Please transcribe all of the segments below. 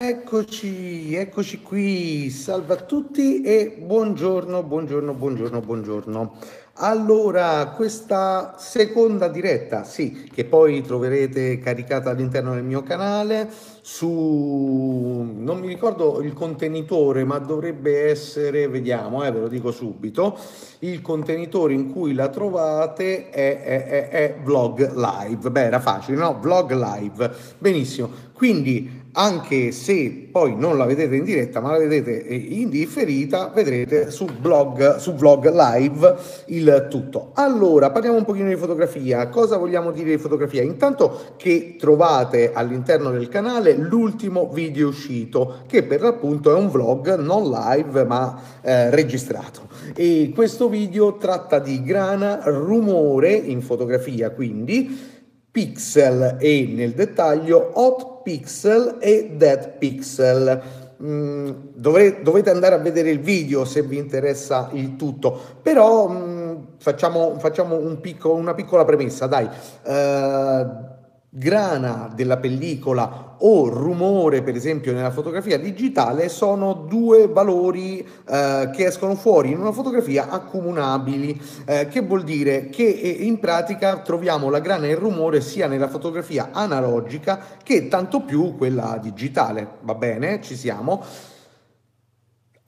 Eccoci, eccoci qui, salve a tutti e buongiorno, buongiorno, buongiorno, buongiorno. Allora, questa seconda diretta, sì, che poi troverete caricata all'interno del mio canale su, non mi ricordo il contenitore, ma dovrebbe essere, vediamo, eh, ve lo dico subito, il contenitore in cui la trovate è, è, è, è Vlog Live. Beh, era facile, no? Vlog Live. Benissimo. Quindi anche se poi non la vedete in diretta ma la vedete in differita vedrete su blog su vlog live il tutto. Allora parliamo un pochino di fotografia. Cosa vogliamo dire di fotografia? Intanto che trovate all'interno del canale l'ultimo video uscito che per l'appunto è un vlog non live ma eh, registrato. E questo video tratta di grana rumore in fotografia quindi pixel e nel dettaglio hot pixel e dead pixel. Mm, dovete, dovete, andare a vedere il video se vi interessa il tutto, però mm, facciamo, facciamo un picco, una piccola premessa, dai. Uh, grana della pellicola o rumore, per esempio, nella fotografia digitale sono due valori eh, che escono fuori in una fotografia accomunabili, eh, che vuol dire che eh, in pratica troviamo la grana e il rumore sia nella fotografia analogica che tanto più quella digitale. Va bene? Ci siamo.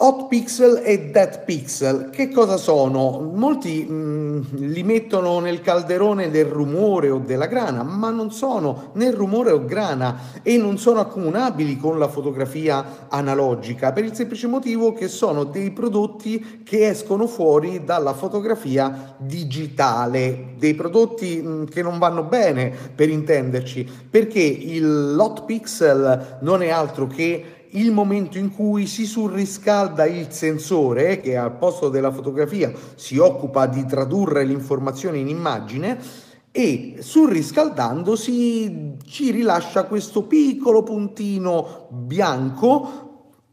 Hot pixel e dead pixel, che cosa sono? Molti mh, mm, li mettono nel calderone del rumore o della grana, ma non sono né rumore o grana e non sono accomunabili con la fotografia analogica per il semplice motivo che sono dei prodotti che escono fuori dalla fotografia digitale, dei prodotti mh, mm, che non vanno bene per intenderci, perché il hot pixel non è altro che il momento in cui si surriscalda il sensore che al posto della fotografia si occupa di tradurre l'informazione in immagine e surriscaldandosi ci rilascia questo piccolo puntino bianco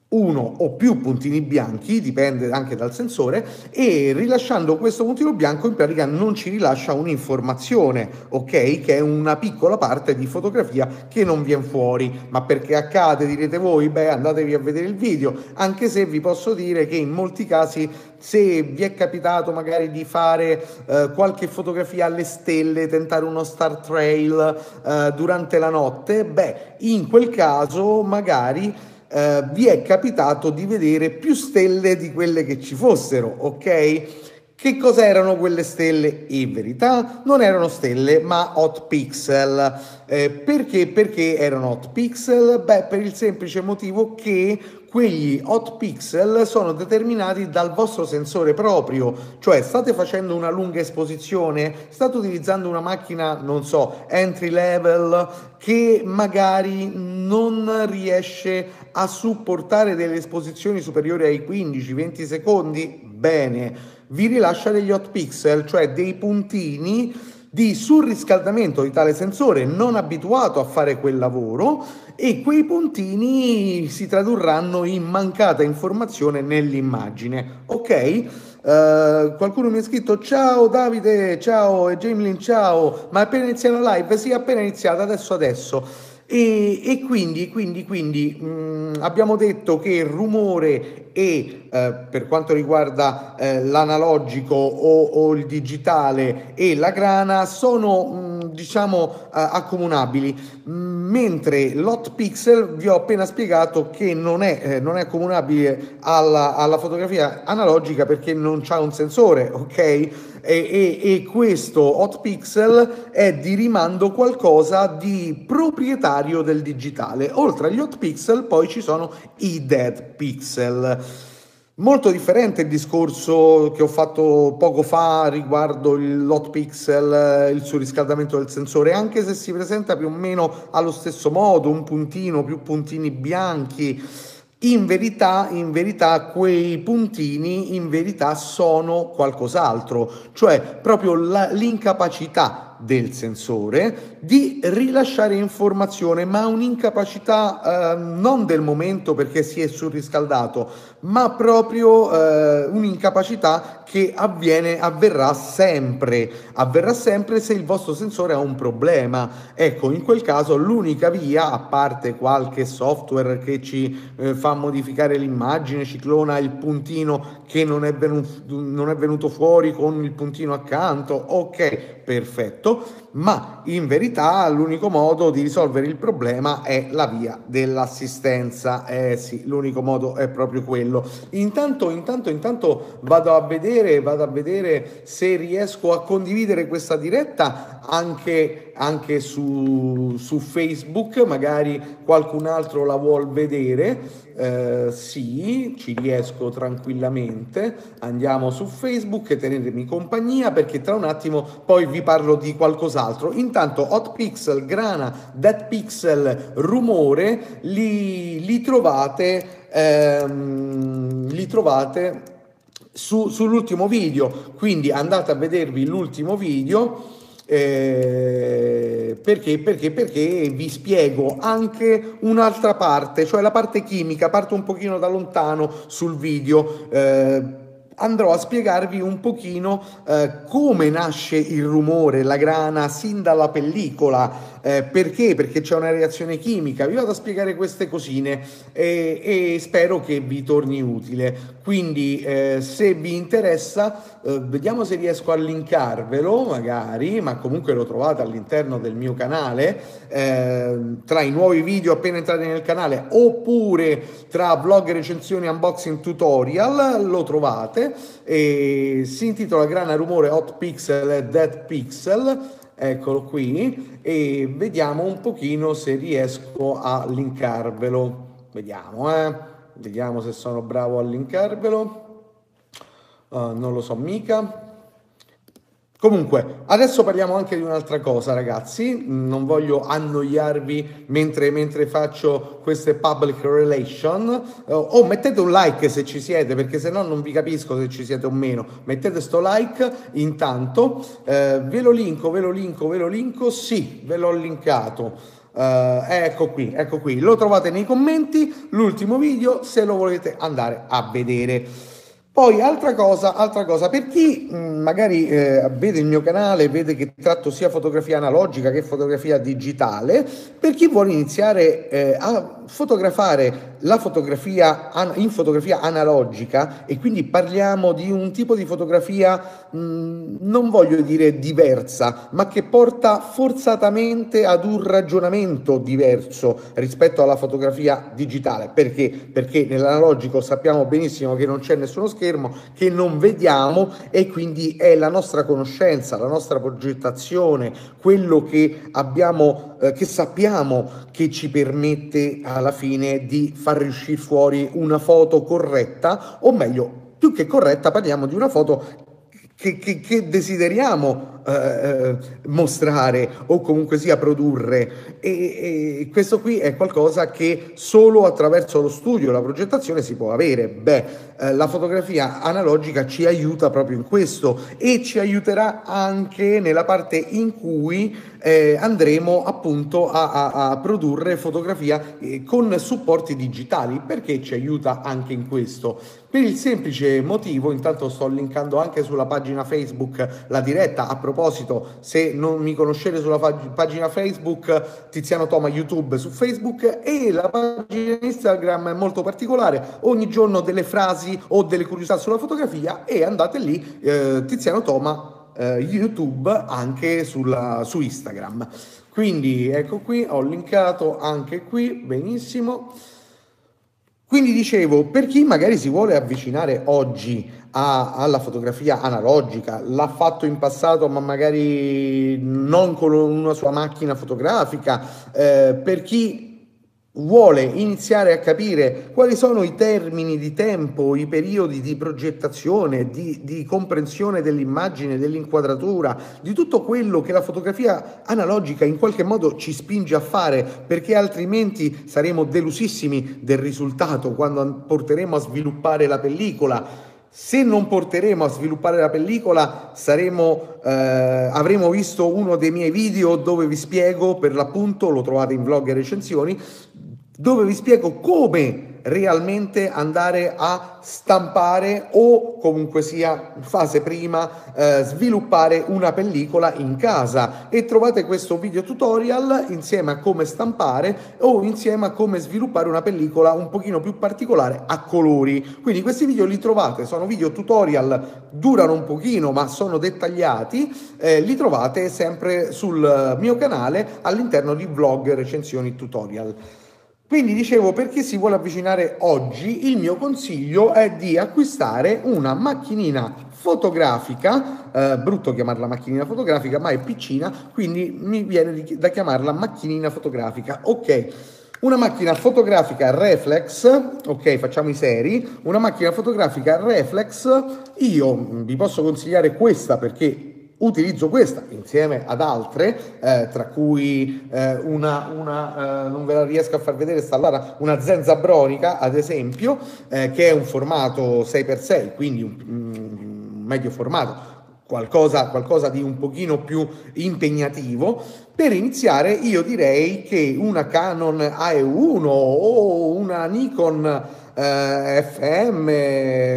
uno o più puntini bianchi, dipende anche dal sensore, e rilasciando questo puntino bianco in pratica non ci rilascia un'informazione, ok? Che è una piccola parte di fotografia che non viene fuori. Ma perché accade, direte voi? Beh, andatevi a vedere il video, anche se vi posso dire che in molti casi se vi è capitato magari di fare eh, qualche fotografia alle stelle, tentare uno star trail eh, durante la notte, beh, in quel caso magari eh, vi è capitato di vedere più stelle di quelle che ci fossero, ok? Che cos'erano quelle stelle? In verità non erano stelle ma hot pixel. Eh, perché? Perché erano hot pixel? Beh, per il semplice motivo che quegli hot pixel sono determinati dal vostro sensore proprio, cioè state facendo una lunga esposizione, state utilizzando una macchina, non so, entry level che magari non riesce a supportare delle esposizioni superiori ai 15-20 secondi, bene, vi rilascia degli hot pixel, cioè dei puntini di surriscaldamento di tale sensore non abituato a fare quel lavoro e quei puntini si tradurranno in mancata informazione nell'immagine. Ok? Uh, qualcuno mi ha scritto ciao Davide, ciao Jamelin, ciao, ma appena iniziata la live? Sì, appena iniziata, adesso adesso. E, e, quindi, quindi, quindi mh, mm, abbiamo detto che rumore e eh, per quanto riguarda eh, l'analogico o, o, il digitale e la grana sono mh, mm, diciamo eh, accomunabili mentre l'hot pixel vi ho appena spiegato che non è, eh, non è accomunabile alla, alla, fotografia analogica perché non c'ha un sensore ok e, e, e, questo hot pixel è di rimando qualcosa di proprietario del digitale. Oltre agli hot pixel poi ci sono i dead pixel. Molto differente il discorso che ho fatto poco fa riguardo il lot pixel, il surriscaldamento del sensore, anche se si presenta più o meno allo stesso modo, un puntino, più puntini bianchi. In verità, in verità, quei puntini in verità sono qualcos'altro, cioè proprio la, l'incapacità del sensore di rilasciare informazione, ma un'incapacità eh, non del momento perché si è surriscaldato, ma proprio eh, un'incapacità che avviene, avverrà sempre, avverrà sempre se il vostro sensore ha un problema. Ecco, in quel caso l'unica via, a parte qualche software che ci eh, fa modificare l'immagine, ci clona il puntino che non è, venuto, non è venuto fuori con il puntino accanto, ok, perfetto, ma in verità l'unico modo di risolvere il problema è la via dell'assistenza. Eh sì, l'unico modo è proprio quello. Intanto, intanto, intanto vado a vedere, vado a vedere se riesco a condividere questa diretta anche, anche su, su Facebook, magari qualcun altro la vuol vedere. Eh, sì, ci riesco tranquillamente. Andiamo su Facebook e tenetemi compagnia perché tra un attimo poi vi parlo di qualcos'altro. Intanto Hot Pixel, Grana, Dead Pixel, Rumore li, li trovate, ehm, li trovate su, sull'ultimo video. Quindi andate a vedervi l'ultimo video eh, perché? Perché? Perché vi spiego anche un'altra parte, cioè la parte chimica, parto un pochino da lontano sul video. Eh, andrò a spiegarvi un pochino eh, come nasce il rumore, la grana, sin dalla pellicola, eh, perché? Perché c'è una reazione chimica. Vi vado a spiegare queste cosine e, e spero che vi torni utile. Quindi eh, se vi interessa, eh, vediamo se riesco a linkarvelo magari, ma comunque lo trovate all'interno del mio canale, eh, tra i nuovi video appena entrati nel canale, oppure tra vlog, recensioni, unboxing, tutorial, lo trovate. Si intitola Grana Rumore Hot Pixel e Dead Pixel eccolo qui. E vediamo un pochino se riesco a linkarvelo. Vediamo eh. Vediamo se sono bravo a linkarvelo. Uh, non lo so mica Comunque, adesso parliamo anche di un'altra cosa, ragazzi. Non voglio annoiarvi mentre, mentre faccio queste public relation. Oh, oh, mettete un like se ci siete, perché se no non vi capisco se ci siete o meno. Mettete sto like intanto. Eh, ve lo linko, ve lo linko, ve lo linko. Sì, ve l'ho linkato. Uh, ecco qui, ecco qui, lo trovate nei commenti, l'ultimo video se lo volete andare a vedere. Poi altra cosa, altra cosa, per chi mh, magari eh, vede il mio canale, vede che tratto sia fotografia analogica che fotografia digitale, per chi vuole iniziare eh, a fotografare la fotografia in fotografia analogica e quindi parliamo di un tipo di fotografia mh, non voglio dire diversa, ma che porta forzatamente ad un ragionamento diverso rispetto alla fotografia digitale. Perché? Perché nell'analogico sappiamo benissimo che non c'è nessuno schermo, che non vediamo e quindi è la nostra conoscenza, la nostra progettazione, quello che abbiamo, eh, che sappiamo che ci permette alla fine di far riuscire fuori una foto corretta, o meglio, più che corretta, parliamo di una foto che, che, che desideriamo eh, eh, mostrare o comunque sia produrre. E, e, questo qui è qualcosa che solo attraverso lo studio, la progettazione si può avere. Beh, eh, la fotografia analogica ci aiuta proprio in questo e ci aiuterà anche nella parte in cui eh, andremo appunto a, a, a produrre fotografia eh, con supporti digitali. Perché ci aiuta anche in questo? Per il semplice motivo intanto sto linkando anche sulla pagina Facebook la diretta a proposito proposito, se non mi conoscete sulla pagina Facebook, Tiziano Toma YouTube su Facebook e la pagina Instagram è molto particolare, ogni giorno delle frasi o delle curiosità sulla fotografia e andate lì, eh, Tiziano Toma eh, YouTube anche sulla, su Instagram. Quindi ecco qui, ho linkato anche qui, benissimo. Quindi dicevo, per chi magari si vuole avvicinare oggi a, alla fotografia analogica, l'ha fatto in passato ma magari non con una sua macchina fotografica, eh, per chi vuole iniziare a capire quali sono i termini di tempo, i periodi di progettazione, di, di, comprensione dell'immagine, dell'inquadratura, di tutto quello che la fotografia analogica in qualche modo ci spinge a fare, perché altrimenti saremo delusissimi del risultato quando porteremo a sviluppare la pellicola. Se non porteremo a sviluppare la pellicola, saremo, eh, avremo visto uno dei miei video dove vi spiego, per l'appunto, lo trovate in vlog e recensioni, dove vi spiego come realmente andare a stampare o comunque sia fase prima eh, sviluppare una pellicola in casa. E trovate questo video tutorial insieme a come stampare o insieme a come sviluppare una pellicola un pochino più particolare a colori. Quindi questi video li trovate sono video tutorial durano un pochino ma sono dettagliati eh, li trovate sempre sul mio canale all'interno di vlog recensioni tutorial quindi dicevo, per chi si vuole avvicinare oggi, il mio consiglio è di acquistare una macchinina fotografica, eh, brutto chiamarla macchinina fotografica, ma è piccina, quindi mi viene da chiamarla macchinina fotografica. Ok, una macchina fotografica reflex, ok, facciamo i seri, una macchina fotografica reflex, io vi posso consigliare questa perché Utilizzo questa insieme ad altre, eh, tra cui eh, una, una eh, non ve la riesco a far vedere, sta là, una Zenza Bronica ad esempio, eh, che è un formato 6x6, quindi un, un medio formato, Qualcosa, qualcosa, di un pochino più impegnativo. Per iniziare io direi che una Canon AE1 o una Nikon eh, FM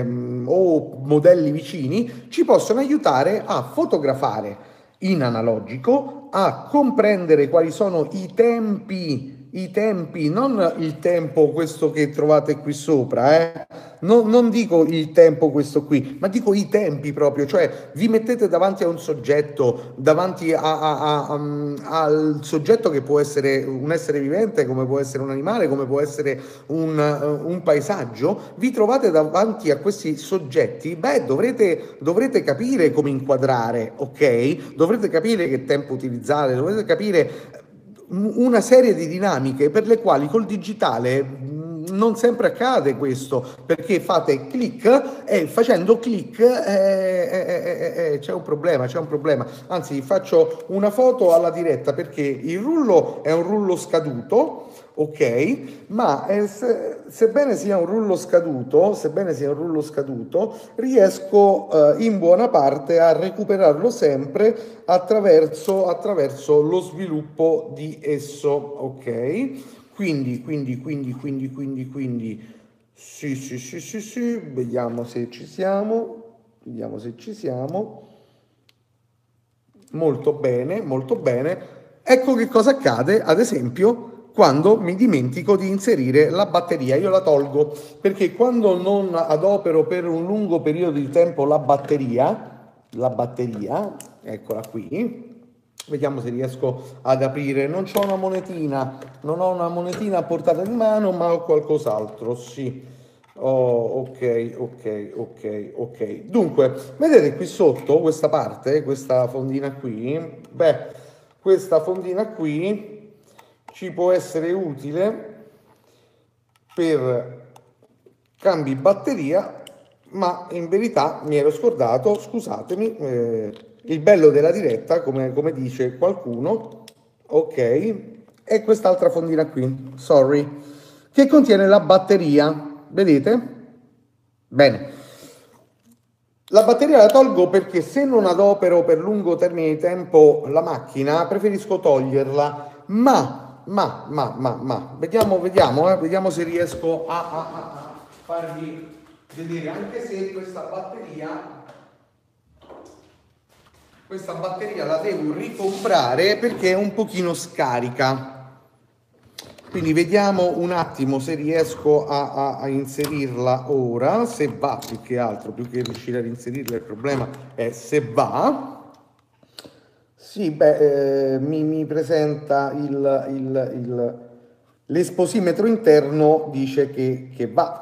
mm, o modelli vicini ci possono aiutare a fotografare in analogico, a comprendere quali sono i tempi i tempi, non il tempo questo che trovate qui sopra, eh? non, non, dico il tempo questo qui, ma dico i tempi proprio, cioè vi mettete davanti a un soggetto, davanti a, a, a, al soggetto che può essere un essere vivente, come può essere un animale, come può essere un, un paesaggio, vi trovate davanti a questi soggetti, beh dovrete, dovrete capire come inquadrare, ok? Dovrete capire che tempo utilizzare, dovrete capire una serie di dinamiche per le quali col digitale mm, non sempre accade questo perché fate click e facendo click eh, eh, eh, c'è un problema c'è un problema. Anzi faccio una foto alla diretta perché il rullo è un rullo scaduto ok? Ma eh, se, sebbene sia un rullo scaduto, sebbene sia un rullo scaduto, riesco eh, in buona parte a recuperarlo sempre attraverso, attraverso lo sviluppo di esso, ok? Quindi, quindi, quindi, quindi, quindi, quindi, sì, sì, sì, sì, sì, vediamo se ci siamo, vediamo se ci siamo. Molto bene, molto bene. Ecco che cosa accade, ad esempio, quando mi dimentico di inserire la batteria. Io la tolgo perché quando non adopero per un lungo periodo di tempo la batteria, la batteria, eccola qui, Vediamo se riesco ad aprire. Non ho una monetina, non ho una monetina a portata di mano, ma ho qualcos'altro. Sì. Oh, ok, ok, ok, ok. Dunque, vedete qui sotto questa parte, questa fondina qui? Beh, questa fondina qui ci può essere utile per cambi batteria, ma in verità mi ero scordato, scusatemi, eh, il bello della diretta, come, come dice qualcuno, ok, è quest'altra fondina qui, sorry, che contiene la batteria, vedete? Bene. La batteria la tolgo perché se non adopero per lungo termine di tempo la macchina, preferisco toglierla, ma ma, ma, ma, ma, vediamo, vediamo, eh, vediamo se riesco a, a, a, farvi vedere, anche se questa batteria, questa batteria la devo ricomprare perché è un pochino scarica. Quindi vediamo un attimo se riesco a, a, a, inserirla ora, se va più che altro, più che riuscire ad inserirla il problema è se va. Sì, beh, eh, mi, mi, presenta il, il, il, l'esposimetro interno, dice che, che va.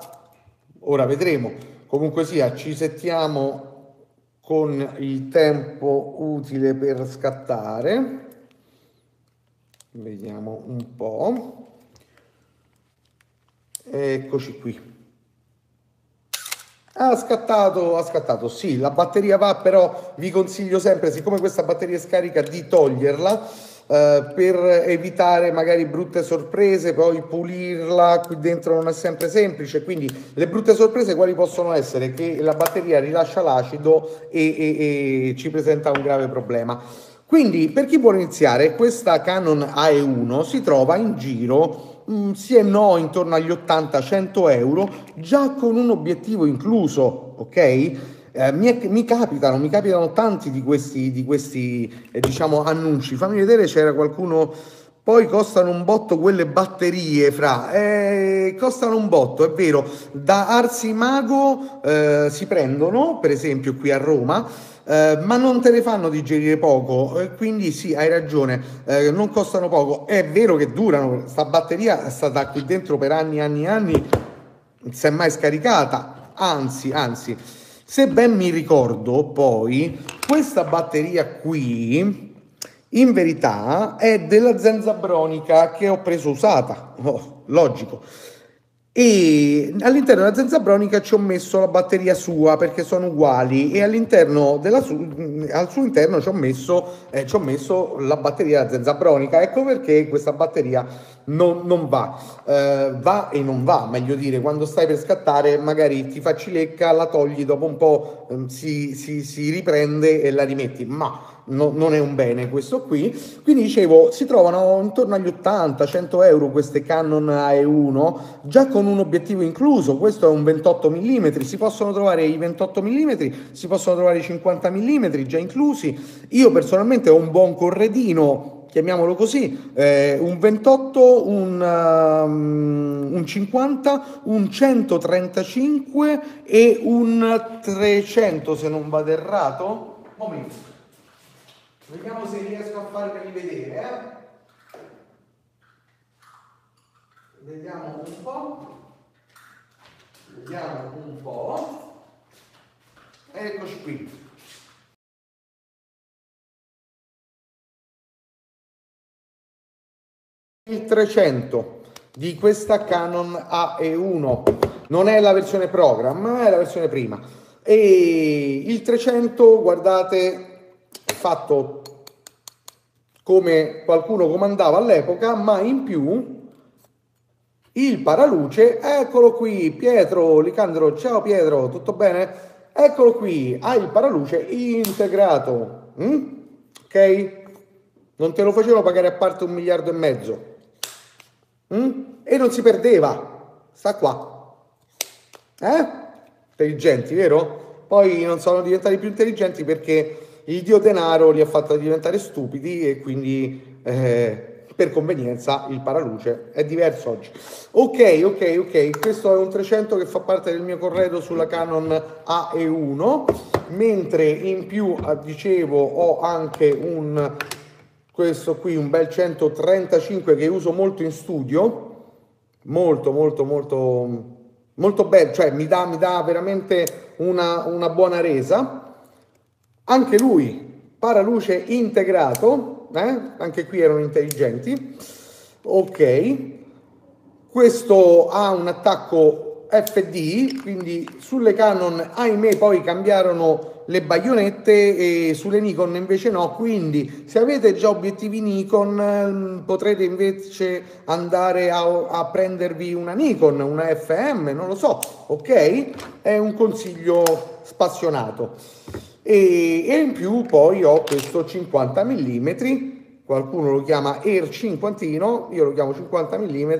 Ora vedremo. Comunque sia, ci settiamo con il tempo utile per scattare. Vediamo un po'. Eccoci qui. Ha scattato, ha scattato, sì, la batteria va, però vi consiglio sempre, siccome questa batteria è scarica, di toglierla eh, per evitare magari brutte sorprese, poi pulirla qui dentro non è sempre semplice, quindi le brutte sorprese quali possono essere? Che la batteria rilascia l'acido e, e, e ci presenta un grave problema. Quindi per chi vuole iniziare questa Canon AE1 si trova in giro mh, sì e no intorno agli 80-100 euro già con un obiettivo incluso, ok? Eh, mi, mi, capitano, mi capitano tanti di questi, di questi eh, diciamo, annunci. Fammi vedere, c'era qualcuno. Poi costano un botto quelle batterie, fra. Eh, costano un botto, è vero. Da Arsi Mago eh, si prendono, per esempio qui a Roma, eh, ma non te le fanno digerire poco, eh, quindi sì, hai ragione, eh, non costano poco. È vero che durano, questa batteria è stata qui dentro per anni e anni e anni, non si è mai scaricata, anzi, anzi, se ben mi ricordo poi, questa batteria qui, in verità, è della Zenzabronica che ho preso usata, oh, logico e all'interno della zenzabronica ci ho messo la batteria sua perché sono uguali. E all'interno della su- al suo interno ci ho, messo, eh, ci ho messo la batteria della zenzabronica ecco perché questa batteria non, non va. Eh, va e non va meglio dire. Quando stai per scattare magari ti fa cilecca la togli dopo un po' eh, si, si, si riprende e la rimetti. Ma no, non è un bene questo qui. Quindi dicevo, si trovano intorno agli 80-100 euro queste Canon AE1, già con un obiettivo incluso, questo è un 28 mm, si possono trovare i 28 mm, si possono trovare i 50 mm già inclusi. Io personalmente ho un buon corredino chiamiamolo così, eh, un 28, un, um, un, 50, un 135 e un 300 se non vado errato. Momento. Vediamo se riesco a farveli vedere. Eh? Vediamo un po'. Vediamo un po'. Eccoci qui. Il 300 di questa Canon AE1 non è la versione program, è la versione prima. E il 300, guardate, fatto come qualcuno comandava all'epoca, ma in più il paraluce, eccolo qui, Pietro Licandro, ciao Pietro, tutto bene? Eccolo qui, ha il paraluce integrato, mm? ok? Non te lo facevo pagare a parte un miliardo e mezzo mm? e non si perdeva, sta qua, eh? Intelligenti, vero? Poi non sono diventati più intelligenti perché il dio denaro li ha fatti diventare stupidi e quindi eh, per convenienza il paraluce è diverso oggi. Ok, ok, ok, questo è un 300 che fa parte del mio corredo sulla Canon AE1, mentre in più, eh, dicevo, ho anche un questo qui, un bel 135 che uso molto in studio, molto, molto, molto, molto bello, cioè mi dà, mi dà veramente una, una buona resa anche lui, paraluce integrato, eh? anche qui erano intelligenti. Ok, questo ha un attacco FD, quindi sulle Canon, ahimè, poi cambiarono le baionette e sulle Nikon invece no, quindi se avete già obiettivi Nikon ehm, potrete invece andare a, a prendervi una Nikon, una FM, non lo so, ok? È un consiglio spassionato e, e in più poi ho questo 50 mm, qualcuno lo chiama Air 50, io lo chiamo 50 mm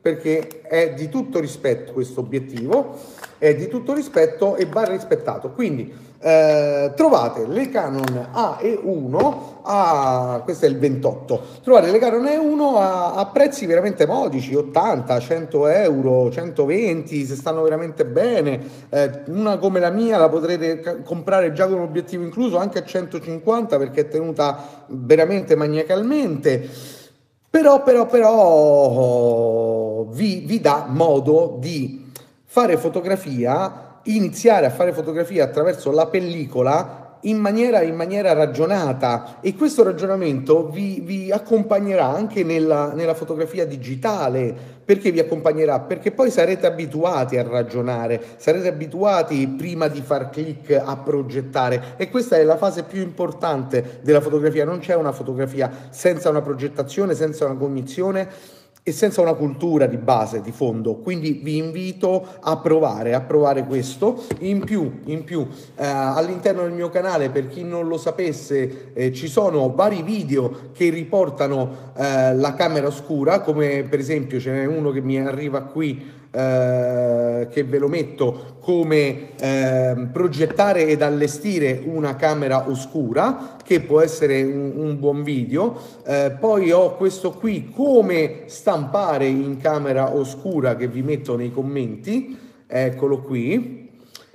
perché è di tutto rispetto questo obiettivo, è di tutto rispetto e va rispettato. Quindi eh, trovate le Canon AE1 a questo è il 28 trovate le Canon AE1 a, a, prezzi veramente modici 80 100 euro 120 se stanno veramente bene. Eh, una come la mia la potrete comprare già con obiettivo incluso anche a 150 perché è tenuta veramente maniacalmente. Però però però vi, vi dà modo di fare fotografia iniziare a fare fotografia attraverso la pellicola in maniera, in maniera ragionata. E questo ragionamento vi, vi accompagnerà anche nella, nella, fotografia digitale. Perché vi accompagnerà? Perché poi sarete abituati a ragionare, sarete abituati prima di far clic a progettare. E questa è la fase più importante della fotografia, non c'è una fotografia senza una progettazione, senza una cognizione e senza una cultura di base, di fondo. Quindi vi invito a provare, a provare questo. In più, in più eh, all'interno del mio canale, per chi non lo sapesse, eh, ci sono vari video che riportano eh, la camera oscura, come per esempio ce n'è uno che mi arriva qui eh, che ve lo metto come eh, progettare ed allestire una camera oscura che può essere un, un buon video. Eh, poi ho questo qui come stampare in camera oscura che vi metto nei commenti. Eccolo qui.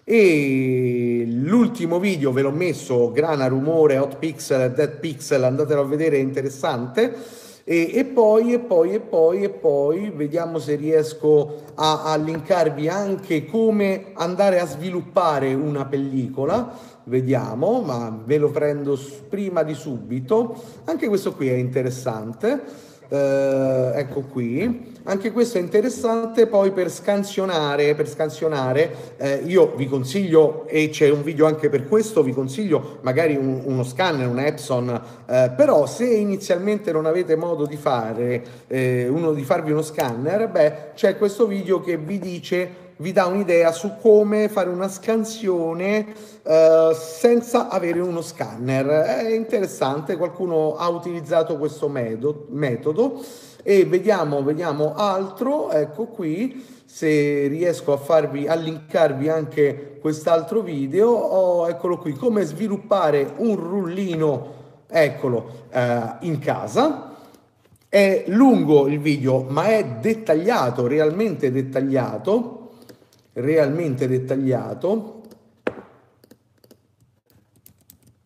E l'ultimo video ve l'ho messo grana rumore hot pixel dead pixel andatelo a vedere è interessante e, e, poi, e poi, e poi, e poi, vediamo se riesco a, a linkarvi anche come andare a sviluppare una pellicola. Vediamo, ma ve lo prendo prima di subito. Anche questo qui è interessante eh, ecco qui. Anche questo è interessante poi per scansionare per scansionare eh, io vi consiglio e c'è un video anche per questo vi consiglio magari un, uno scanner un Epson eh, però se inizialmente non avete modo di fare eh, uno di farvi uno scanner beh c'è questo video che vi dice vi dà un'idea su come fare una scansione uh, senza avere uno scanner. È interessante, qualcuno ha utilizzato questo metodo, metodo. E vediamo, vediamo altro, ecco qui, se riesco a farvi, a linkarvi anche quest'altro video, oh, eccolo qui, come sviluppare un rullino, eccolo, uh, in casa. È lungo il video, ma è dettagliato, realmente dettagliato realmente dettagliato.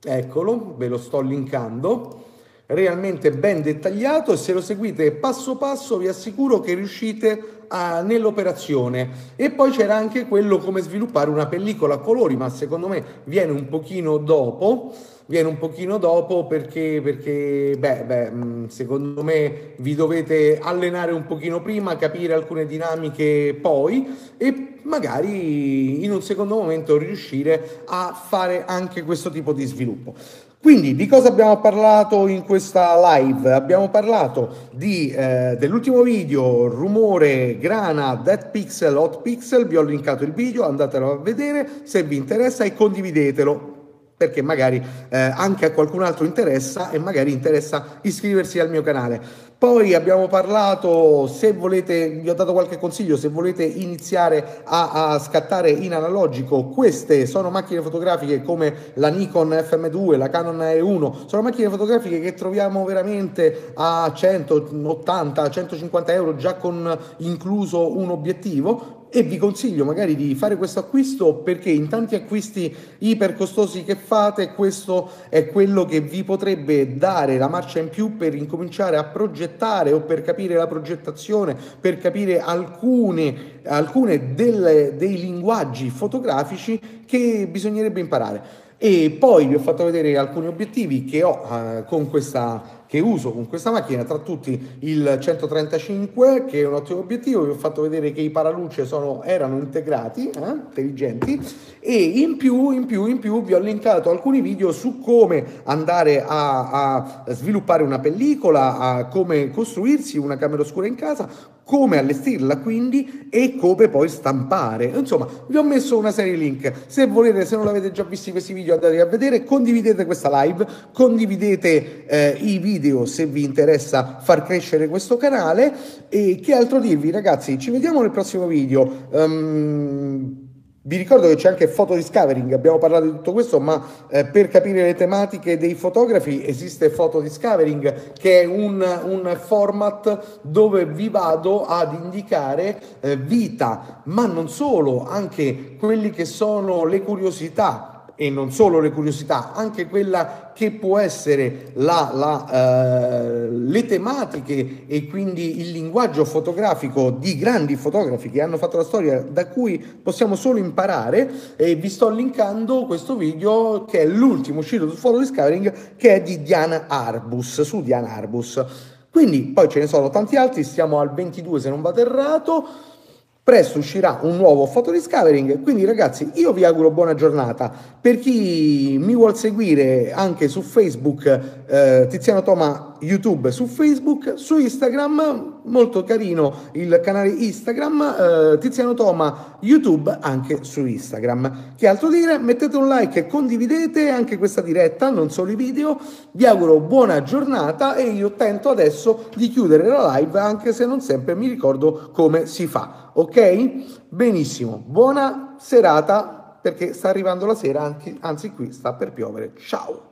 Eccolo, ve lo sto linkando. Realmente ben dettagliato e se lo seguite passo passo vi assicuro che riuscite a, nell'operazione. E poi c'era anche quello come sviluppare una pellicola a colori, ma secondo me viene un pochino dopo viene un pochino dopo perché, perché beh, beh, mm, secondo me vi dovete allenare un pochino prima, capire alcune dinamiche poi e magari in un secondo momento riuscire a fare anche questo tipo di sviluppo. Quindi di cosa abbiamo parlato in questa live? Abbiamo parlato di, eh, dell'ultimo video, rumore, grana, dead pixel, hot pixel, vi ho linkato il video, andatelo a vedere se vi interessa e condividetelo perché magari eh, anche a qualcun altro interessa e magari interessa iscriversi al mio canale. Poi abbiamo parlato, se volete, vi ho dato qualche consiglio, se volete iniziare a, a, scattare in analogico, queste sono macchine fotografiche come la Nikon FM2, la Canon E1, sono macchine fotografiche che troviamo veramente a 180, 150 euro già con incluso un obiettivo, e vi consiglio magari di fare questo acquisto perché in tanti acquisti iper costosi che fate questo è quello che vi potrebbe dare la marcia in più per incominciare a progettare o per capire la progettazione, per capire alcune, alcune delle, dei linguaggi fotografici che bisognerebbe imparare. E poi vi ho fatto vedere alcuni obiettivi che ho eh, con questa che uso con questa macchina, tra tutti il 135 che è un ottimo obiettivo, vi ho fatto vedere che i paraluce sono, erano integrati, eh, intelligenti e in più, in più, in più vi ho linkato alcuni video su come andare a, a sviluppare una pellicola, a come costruirsi una camera oscura in casa, come allestirla quindi e come poi stampare. Insomma, vi ho messo una serie di link. Se volete, se non l'avete già visti questi video, andate a vedere, condividete questa live, condividete eh, i video se vi interessa far crescere questo canale e che altro dirvi ragazzi, ci vediamo nel prossimo video. Um, vi ricordo che c'è anche Photo Discovering, abbiamo parlato di tutto questo, ma eh, per capire le tematiche dei fotografi esiste Photo Discovering, che è un, un format dove vi vado ad indicare eh, vita, ma non solo, anche quelli che sono le curiosità e non solo le curiosità, anche quella che può essere la, la, eh, le tematiche e quindi il linguaggio fotografico di grandi fotografi che hanno fatto la storia da cui possiamo solo imparare e vi sto linkando questo video che è l'ultimo uscito su Photo Discovering che è di Diana Arbus, su Diana Arbus. Quindi poi ce ne sono tanti altri, stiamo al 22 se non vado errato. Presto uscirà un nuovo photo discovering, quindi ragazzi io vi auguro buona giornata. Per chi mi vuol seguire anche su Facebook, eh, Tiziano Toma YouTube su Facebook, su Instagram, molto carino il canale Instagram, eh, Tiziano Toma YouTube anche su Instagram. Che altro dire? Mettete un like e condividete anche questa diretta, non solo i video. Vi auguro buona giornata e io tento adesso di chiudere la live anche se non sempre mi ricordo come si fa. Ok? Benissimo, buona serata perché sta arrivando la sera, anzi, anzi qui sta per piovere. Ciao!